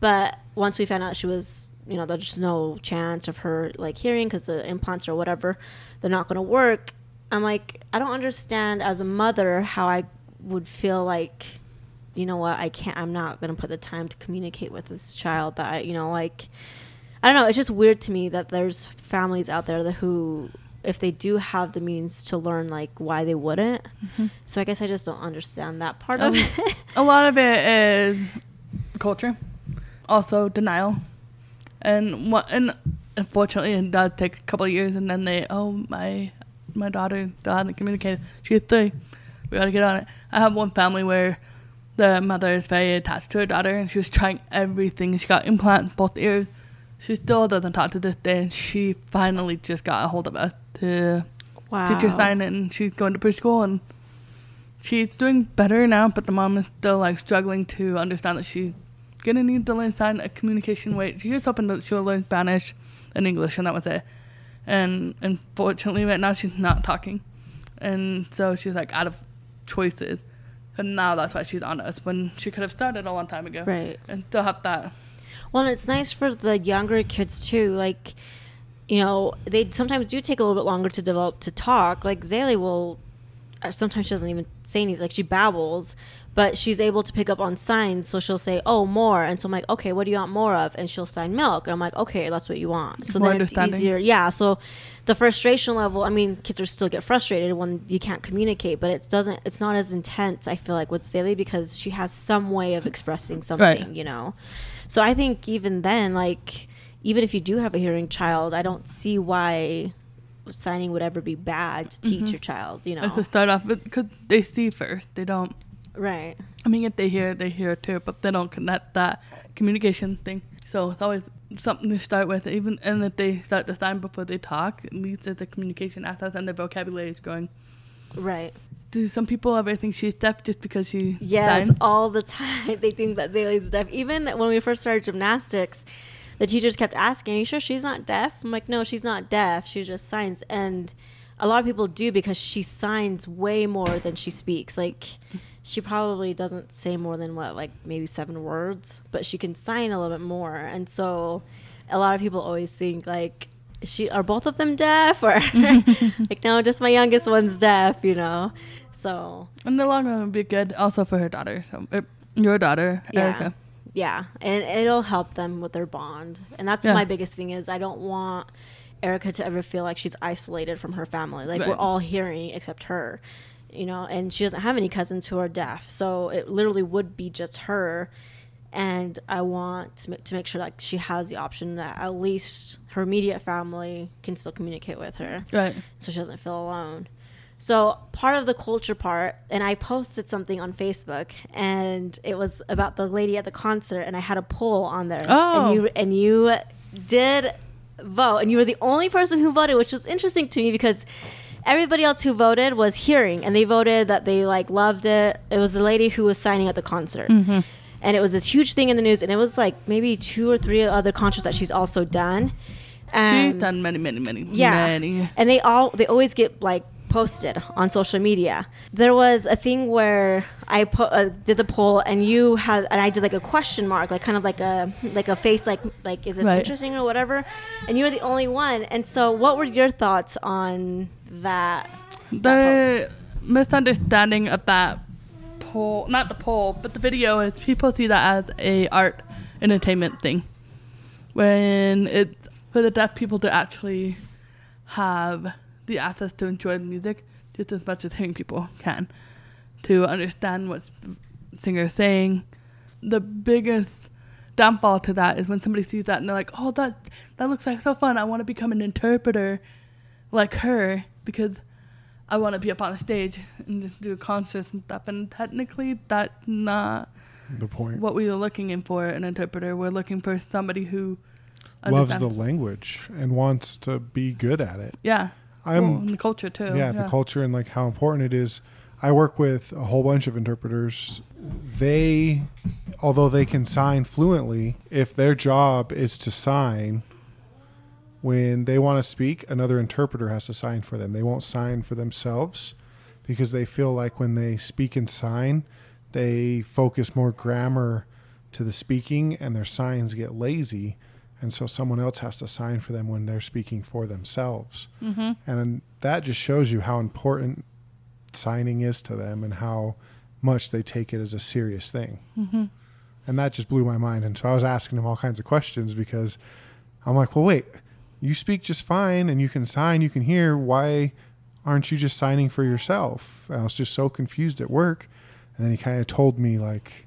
But once we found out she was, you know, there's just no chance of her like hearing because the implants or whatever, they're not going to work. I'm like, I don't understand as a mother how I would feel like, you know what, I can't, I'm not going to put the time to communicate with this child that, I, you know, like, I don't know. It's just weird to me that there's families out there that who, if they do have the means to learn, like, why they wouldn't. So I guess I just don't understand that part of Um, it. A lot of it is culture, also denial, and what and unfortunately it does take a couple of years, and then they oh my my daughter still hasn't communicated. She's three. We gotta get on it. I have one family where the mother is very attached to her daughter, and she was trying everything. She got implants both ears. She still doesn't talk to this day, and she finally just got a hold of us to wow. teach her sign, and she's going to preschool, and she's doing better now. But the mom is still like struggling to understand that she's gonna need to learn sign a communication way. She was hoping that she'll learn Spanish and English, and that was it. And unfortunately, right now she's not talking, and so she's like out of choices. And now that's why she's on us when she could have started a long time ago, Right. And still have that. Well, and it's nice for the younger kids too. Like, you know, they sometimes do take a little bit longer to develop to talk. Like Zaylee will uh, sometimes she doesn't even say anything. Like she babbles, but she's able to pick up on signs. So she'll say, "Oh, more," and so I'm like, "Okay, what do you want more of?" And she'll sign milk, and I'm like, "Okay, that's what you want." So More then it's easier. Yeah. So the frustration level. I mean, kids are still get frustrated when you can't communicate, but it doesn't. It's not as intense. I feel like with Zaylee because she has some way of expressing something. You know. So I think even then, like, even if you do have a hearing child, I don't see why signing would ever be bad to teach mm-hmm. your child. You know. just start off because they see first. They don't Right. I mean, if they hear, they hear too, but they don't connect that communication thing. So it's always something to start with, even and if they start to sign before they talk, at least there's a communication access and their vocabulary is growing. Right. Do some people ever think she's deaf just because she Yes, all the time. They think that Zaylee's deaf. Even when we first started gymnastics, the teachers kept asking, Are you sure she's not deaf? I'm like, No, she's not deaf. She just signs. And a lot of people do because she signs way more than she speaks. Like, she probably doesn't say more than what, like maybe seven words, but she can sign a little bit more. And so a lot of people always think, like, she are both of them deaf or like no just my youngest one's deaf you know so In the long run, would be good also for her daughter. So er, your daughter, yeah Erica. yeah and it'll help them with their bond and that's Yeah. my biggest thing is i don't want Erica to ever feel like she's isolated from her family. Like we're all hearing except her, you know, and she doesn't have any cousins who are deaf. So it literally would be just her. And I want to make, to make sure that she has the option that at least her immediate family can still communicate with her Right. so she doesn't feel alone. So part of the culture part, and I posted something on Facebook, and it was about the lady at the concert, and I had a poll on there, Oh. and you and you did vote, and you were the only person who voted, which was interesting to me because everybody else who voted was hearing, and they voted that they like loved it. It was the lady who was signing at the concert. Mm-hmm. And it was this huge thing in the news, and it was like maybe two or three other concerts that she's also done. She's done many, many, many, yeah many. and they all they always get like posted on social media there was a thing where i put uh, did the poll and you had and i did like a question mark like kind of like a like a face like like is this Right. interesting or whatever and you were the only one and so what were your thoughts on that The misunderstanding of that poll, not the poll, but the video is people see that as a art entertainment thing. When it's for the deaf people to actually have the access to enjoy music just as much as hearing people can, to understand what singer's saying. The biggest downfall to that is when somebody sees that and they're like, "Oh, that that looks like so fun! I want to become an interpreter like her because I want to be up on a stage and just do concerts and stuff." And technically, that's not The point. what we are looking in for an interpreter. We're looking for somebody who Loves the language and wants to be good at it. yeah. I'm well, and the culture too. yeah, the culture and like how important it is. I work with a whole bunch of interpreters. They, although they can sign fluently, if their job is to sign, when they want to speak, another interpreter has to sign for them. They won't sign for themselves because they feel like when they speak and sign, they focus more grammar to the speaking and their signs get lazy. And so someone else has to sign for them when they're speaking for themselves. Mm-hmm. And that just shows you how important signing is to them and how much they take it as a serious thing. Mm-hmm. And that just blew my mind. And so I was asking them all kinds of questions because I'm like, well, wait, you speak just fine and you can sign, you can hear. Why aren't you just signing for yourself? And I was just so confused at work. And then he kind of told me, like,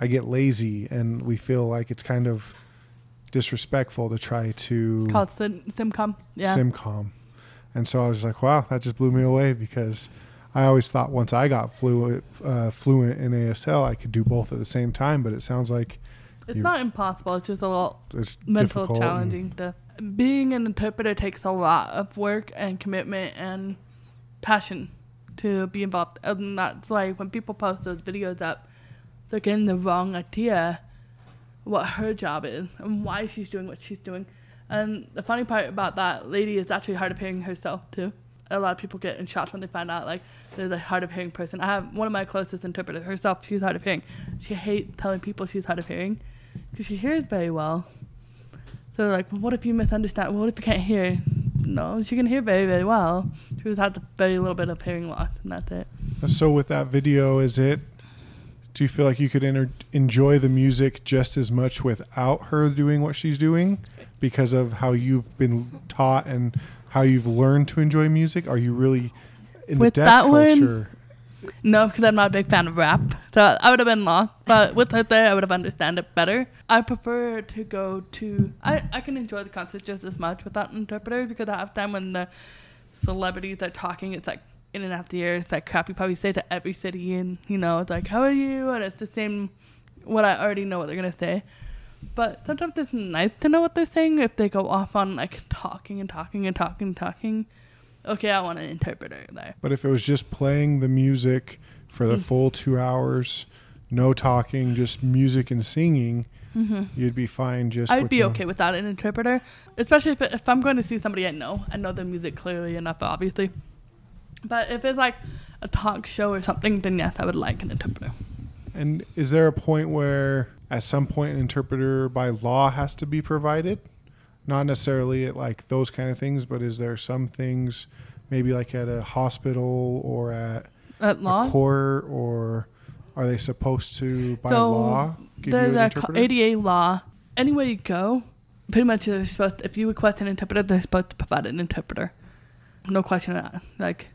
I get lazy and we feel like it's kind of disrespectful to try to Called Sim- Simcom. Yeah. Simcom. And so I was like, wow, that just blew me away because I always thought once I got fluent, uh, fluent in ASL, I could do both at the same time. But it sounds like it's not impossible. It's just a lot it's mental challenging. To, being an interpreter takes a lot of work and commitment and passion to be involved. And that's why when people post those videos up, they're getting the wrong idea what her job is and why she's doing what she's doing. And the funny part about that lady is actually hard of hearing herself too. A lot of people get in shock when they find out like there's a hard of hearing person. I have one of my closest interpreters herself. She's hard of hearing. She hates telling people she's hard of hearing because she hears very well. So they're like, well, what if you misunderstand? What if you can't hear? No, she can hear very, very well. She just has a very little bit of hearing loss, and that's it. Uh, so with that video, is it? Do you feel like you could enter, enjoy the music just as much without her doing what she's doing, because of how you've been taught and how you've learned to enjoy music? Are you really in With the deaf one, culture? No, because I'm not a big fan of rap. So I would have been lost. But with her there, I would have understand it better. I prefer to go to. I, I can enjoy the concert just as much without an interpreter because I have time when the celebrities are talking. It's like in and out the ear. It's like crap you probably say to every city. And, you know, it's like, how are you? And it's the same, what I already know what they're going to say. But sometimes it's nice to know what they're saying if they go off on like talking and talking and talking and talking. Okay, I want an interpreter there. But if it was just playing the music for the full two hours, no talking, just music and singing, you'd be fine. Just Mm-hmm. I'd be okay without an interpreter, especially if, if I'm going to see somebody I know. I know the music clearly enough, obviously. But if it's like a talk show or something, then yes, I would like an interpreter. And is there a point where, at some point, an interpreter by law has to be provided? Not necessarily at like those kind of things, but is there some things, maybe like at a hospital or at At law, a court, or are they supposed to by So, law give you there's an a co- interpreter? ADA law. Anywhere you go, pretty much they're supposed to, if you request an interpreter, they're supposed to provide an interpreter. No question of that. Like,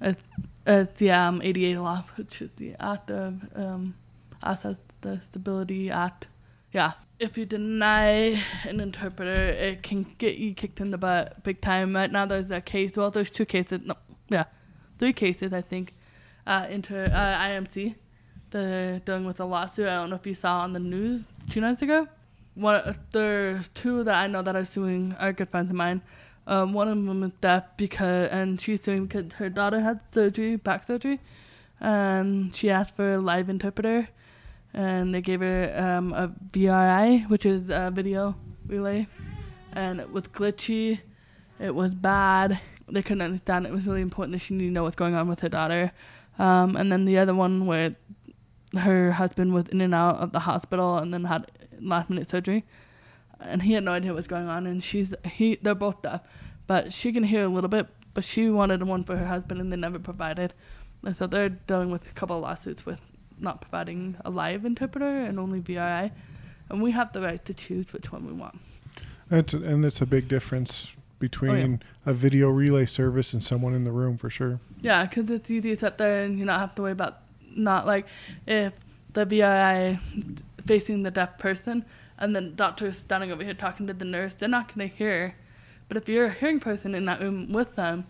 it's, it's the um, ADA law, which is the Act of um, Access the Stability Act. Yeah. If you deny an interpreter, it can get you kicked in the butt big time. Right now, there's a case. Well, there's two cases. No, yeah, three cases, I think. Uh, inter uh, IMC, they're dealing with a lawsuit. I don't know if you saw on the news two nights ago. One, there's two that I know that are suing are good friends of mine. Um, one of them is deaf because, and she's suing because her daughter had surgery, back surgery, and she asked for a live interpreter, and they gave her um, a VRI, which is a video relay, and it was glitchy, it was bad. They couldn't understand. It was really important that she needed to know what's going on with her daughter. Um, and then the other one where her husband was in and out of the hospital and then had last minute surgery, and he had no idea what's going on. And she's he they're both deaf, but she can hear a little bit. But she wanted one for her husband, and they never provided. And so they're dealing with a couple of lawsuits with not providing a live interpreter and only VRI. And we have the right to choose which one we want. That's, and that's a big difference between oh, a video relay service and someone in the room for sure. Yeah, because it's easy to sit there and you not have to worry about not like if the VRI facing the deaf person and the doctor's standing over here talking to the nurse, they're not going to hear. But if you're a hearing person in that room with them,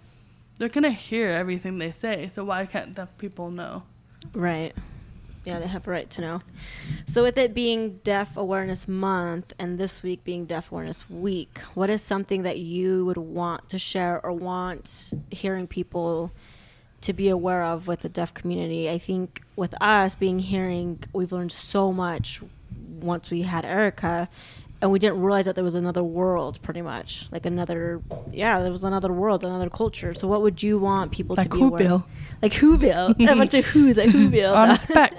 they're going to hear everything they say. So why can't deaf people know? Right. Yeah, they have a right to know. So, with it being Deaf Awareness Month and this week being Deaf Awareness Week, what is something that you would want to share or want hearing people to be aware of with the deaf community? I think with us being hearing, we've learned so much once we had Erica. And we didn't realize that there was another world, pretty much like another, yeah, there was another world, another culture. So, what would you want people Like to be aware? Whoville. Like Whoville, a bunch of Who's at Whoville. On a speck.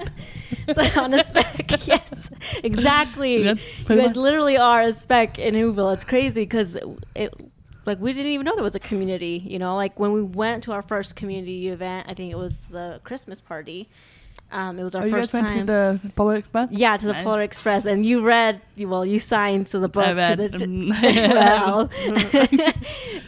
So on a speck, yes, exactly. You guys much. literally are a speck in Whoville. It's crazy because it, like, we didn't even know there was a community. You know, like when we went to our first community event, I think it was the Christmas party. Um, it was our Oh, you first guys time. went to the Polar Express? yeah, to the Nice. Polar Express, and you read. Well, you signed to the book I read. to the. Um, well,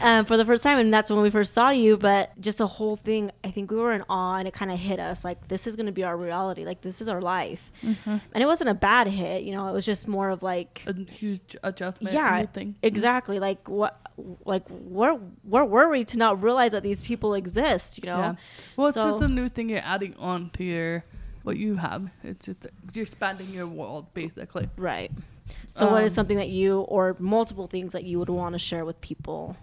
um, for the first time, and that's when we first saw you. But just the whole thing, I think we were in awe, and it kind of hit us like this is going to be our reality, like this is our life. Mm-hmm. And it wasn't a bad hit, you know. It was just more of like, a huge adjustment. yeah, thing. exactly. Like what, like where where were we to not realize that these people exist? You know. Yeah. Well, it's just a new thing you're adding on to your what you have. It's just you're expanding your world basically. Right. So, what is Um, something that you, or multiple things that you would want to share with people?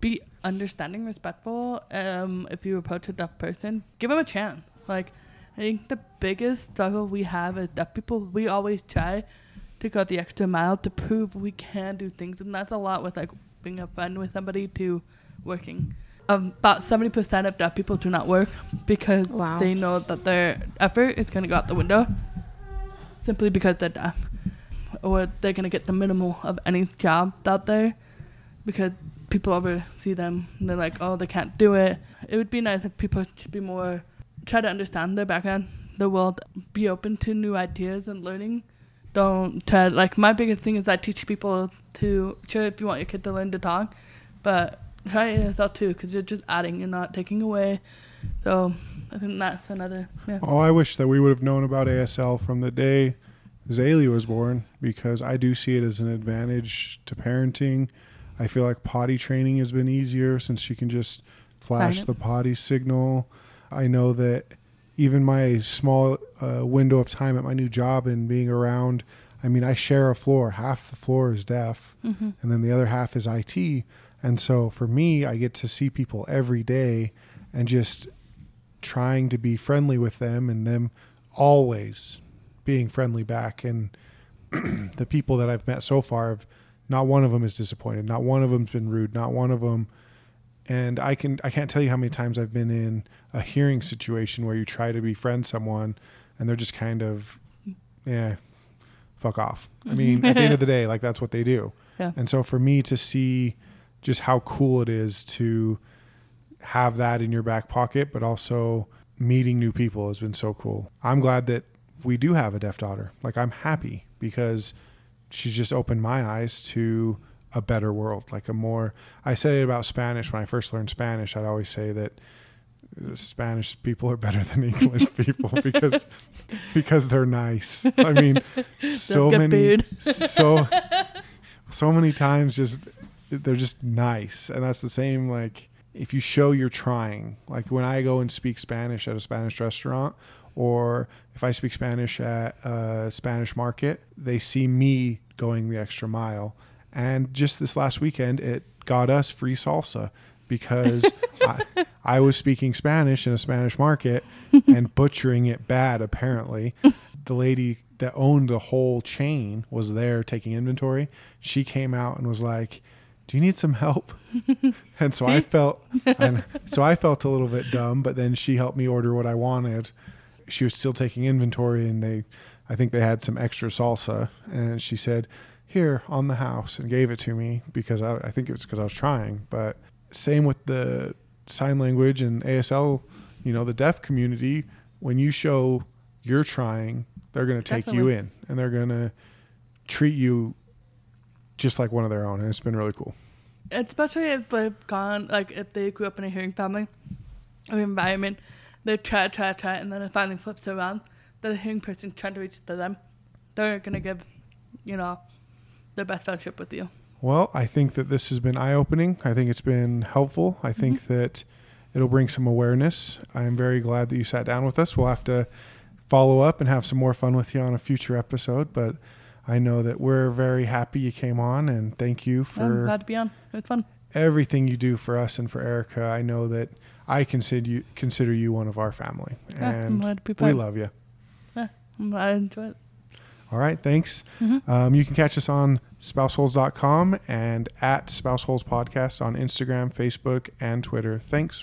Be understanding, respectful. Um, if you approach a deaf person, give them a chance. Like, I think the biggest struggle we have is deaf people, we always try to go the extra mile to prove we can do things, and that's a lot with like being a friend with somebody to working. Um, about seventy percent of deaf people do not work because Wow. they know that their effort is going to go out the window simply because they're deaf, or they're going to get the minimal of any job out there because people oversee them and they're like, oh, they can't do it. It would be nice if people to be more try to understand their background, the world, be open to new ideas and learning. Don't try like my biggest thing is I teach people to sure if you want your kid to learn to talk, but try it yourself too because you're just adding, you're not taking away. So I think that's another yeah. Oh, I wish that we would have known about ASL from the day Zaylee was born because I do see it as an advantage to parenting. I feel like potty training has been easier since she can just flash the potty signal. I know that even my small uh, window of time at my new job and being around, I mean, I share a floor. Half the floor is deaf, Mm-hmm. and then the other half is IT. And so for me, I get to see people every day and just trying to be friendly with them and them always being friendly back. And the people that I've met so far, have, not one of them is disappointed. Not one of them's been rude. Not one of them. And I can I can't tell you how many times I've been in a hearing situation where you try to befriend someone and they're just kind of, yeah, fuck off. I mean, at the end of the day, like that's what they do. Yeah. And so for me to see just how cool it is to have that in your back pocket, but also meeting new people has been so cool. I'm glad that we do have a deaf daughter. Like I'm happy because she's just opened my eyes to a better world, like a more. I say it about Spanish when I first learned Spanish. I'd always say that Spanish people are better than English people because because they're nice. I mean, so many so so many times just they're just nice, and that's the same like if you show you're trying. Like when I go and speak Spanish at a Spanish restaurant, or if I speak Spanish at a Spanish market, they see me going the extra mile. And just this last weekend, it got us free salsa because I, I was speaking Spanish in a Spanish market and butchering it bad, apparently. The lady that owned the whole chain was there taking inventory. She came out and was like, Do you need some help? And so I felt and so I felt a little bit dumb, but then she helped me order what I wanted. She was still taking inventory and they I think they had some extra salsa and she said, Here on the house and gave it to me because I, I think it was because I was trying. But same with the sign language and ASL, you know, the deaf community, when you show you're trying, they're going to take you in and they're going to treat you just like one of their own. And it's been really cool. especially if they've gone like if they grew up in a hearing family or environment, they try, try, try, and then it finally flips around. The hearing person trying to reach to them, they're gonna give, you know, their best friendship with you. Well, I think that this has been eye opening. I think it's been helpful. I think that it'll bring some awareness. I'm very glad that you sat down with us. We'll have to follow up and have some more fun with you on a future episode, but I know that we're very happy you came on and thank you I'm for glad to be on. It was fun. everything you do for us and for Erica. I know that I consider you consider you one of our family Yeah, I'm and glad to be we love you. I'm glad I enjoyed it. All right, thanks. Mhm. Um, you can catch us on spouseholes.com and at spouseholes podcast on Instagram, Facebook, and Twitter. Thanks.